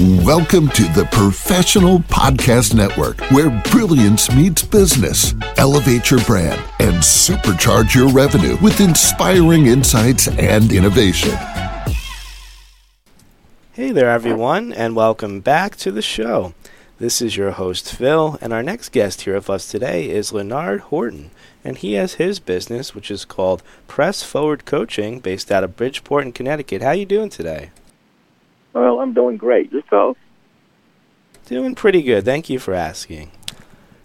Welcome to the Professional Podcast Network, where brilliance meets business. Elevate your brand and supercharge your revenue with inspiring insights and innovation. Hey there, everyone, and welcome back to the show. This is your host, Phill, and our next guest here with us today is Leonard Horton, and he has his business, which is called Press Forward Coaching, based out of Bridgeport in Connecticut. How are you doing today? Well, I'm doing great. Yourself? Doing pretty good. Thank you for asking.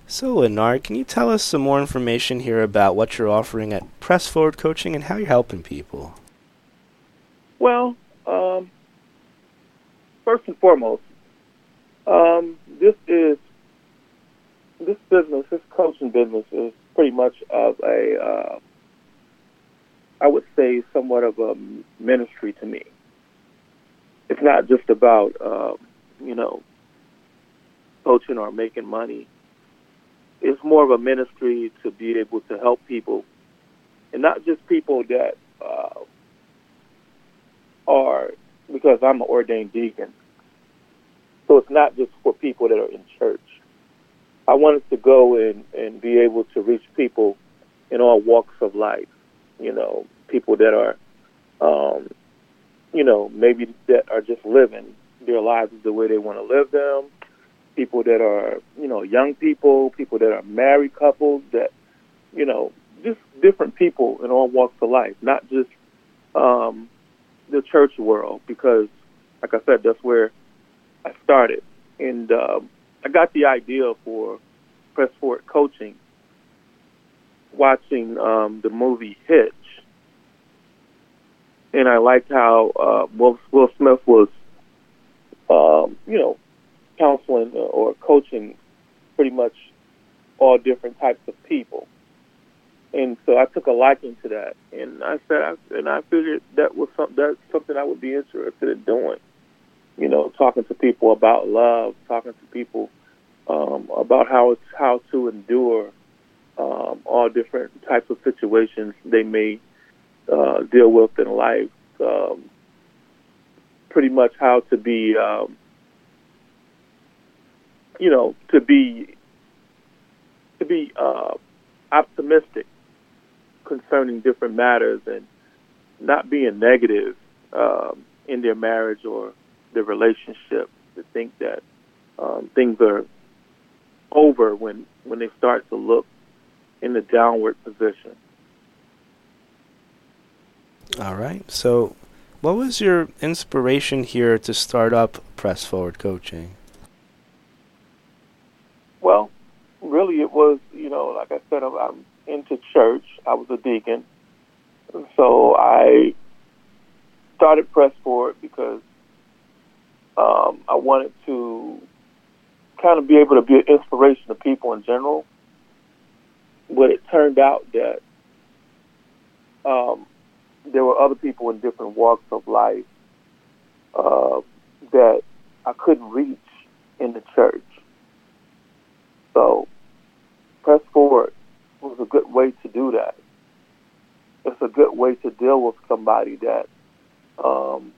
So, Leonard, can you tell us some more information here about what you're offering at Press Forward Coaching and how you're helping people? Well, um, first and foremost, um, this is this business, this coaching business, is pretty much of a, uh, I would say, somewhat of a ministry to me. It's not just about, uh, you know, coaching or making money. It's more of a ministry to be able to help people, and not just people that uh, are, because I'm an ordained deacon. So it's not just for people that are in church. I wanted to go and, and be able to reach people in all walks of life. You know, people that are, um, you know, maybe that are just living their lives the way they want to live them. People that are, you know, young people, people that are married couples, that, you know, just different people in all walks of life, not just um, the church world, because, like I said, that's where I started. And um, I got the idea for Press Forward Coaching watching um, the movie Hitch. And I liked how uh, Will, Will Smith was, um, you know, counseling or coaching pretty much all different types of people. And so I took a liking to that, and I said, I, and I figured that was some, that's something I would be interested in doing you know, talking to people about love, talking to people um, about how it's how to endure um, all different types of situations they may uh, deal with in life. Um, pretty much how to be, um, you know, to be to be uh, optimistic concerning different matters and not being negative um, in their marriage or their relationship to think that um, things are over when when they start to look in the downward position. All right. So, what was your inspiration here to start up Press Forward Coaching? Well, really, it was you know, like I said, I'm, I'm into church. I was a deacon, so I started Press Forward because um, I wanted to kind of be able to be an inspiration to people in general. But it turned out that um, there were other people in different walks of life uh, that I couldn't reach in the church. So, press forward was a good way to do that. It's a good way to deal with somebody that um,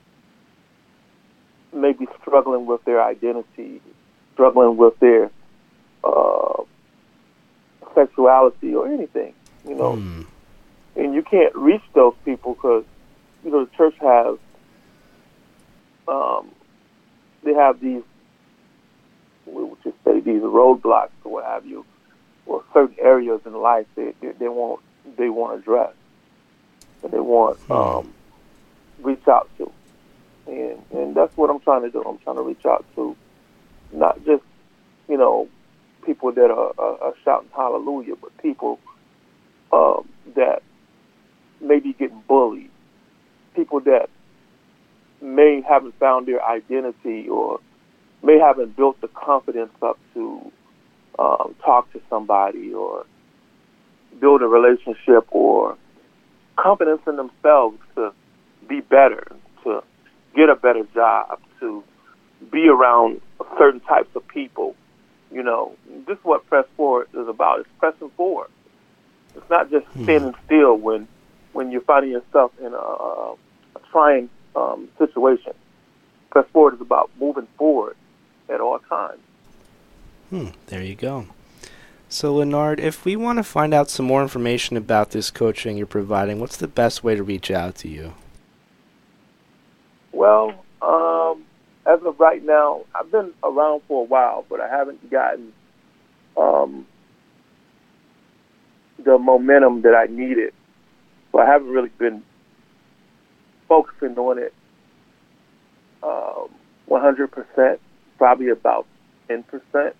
maybe struggling with their identity, struggling with their uh, sexuality or anything, you know. Mm. And you can't reach those people because, you know, the church has, um, they have these, we would just say these roadblocks or what have you, or certain areas in life they, they, they want, they want to address and they want, mm. um, reach out to and and that's what I'm trying to do. I'm trying to reach out to not just you know people that are, are, are shouting hallelujah, but people um, that may be getting bullied, people that may haven't found their identity or may haven't built the confidence up to um, talk to somebody or build a relationship or confidence in themselves to be better, to get a better job, to be around certain types of people. You know, this is what press forward is about. It's pressing forward. It's not just hmm. standing still when when you're finding yourself in a, a trying um, situation. press forward is about moving forward at all times. Hmm, there you go. So, Leonard, if we want to find out some more information about this coaching you're providing, what's the best way to reach out to you? Well, um, as of right now, I've been around for a while, but I haven't gotten um, the momentum that I needed. So I haven't really been focusing on it um, 100%, probably about 10%.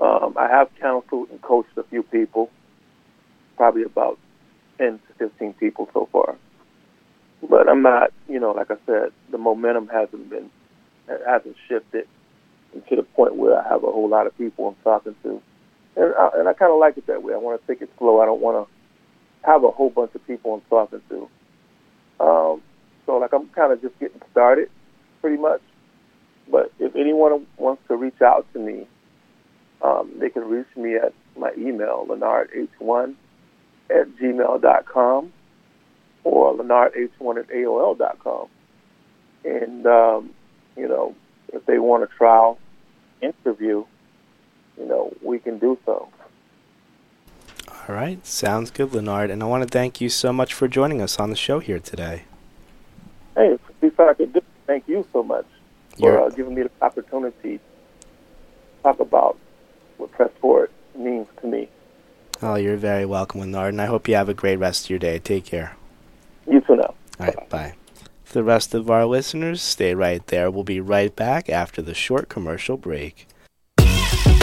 Um, I have counseled and coached a few people, probably about 10 to 15 people so far. But I'm not, you know, like I said, the momentum hasn't been, hasn't shifted to the point where I have a whole lot of people I'm talking to. And I, and I kind of like it that way. I want to take it slow. I don't want to have a whole bunch of people I'm talking to. Um, so, like, I'm kind of just getting started, pretty much. But if anyone wants to reach out to me, um, they can reach me at my email, leonardh1 at gmail.com or leonardh1 at aol.com. And, um, you know, if they want a trial interview, you know, we can do so. All right. Sounds good, Leonard. And I want to thank you so much for joining us on the show here today. Hey, if I could thank you so much for uh, giving me the opportunity to talk about what Press Forward means to me. Oh, you're very welcome, Leonard, and I hope you have a great rest of your day. Take care. You too now. All right, bye. bye. The rest of our listeners, stay right there. We'll be right back after the short commercial break.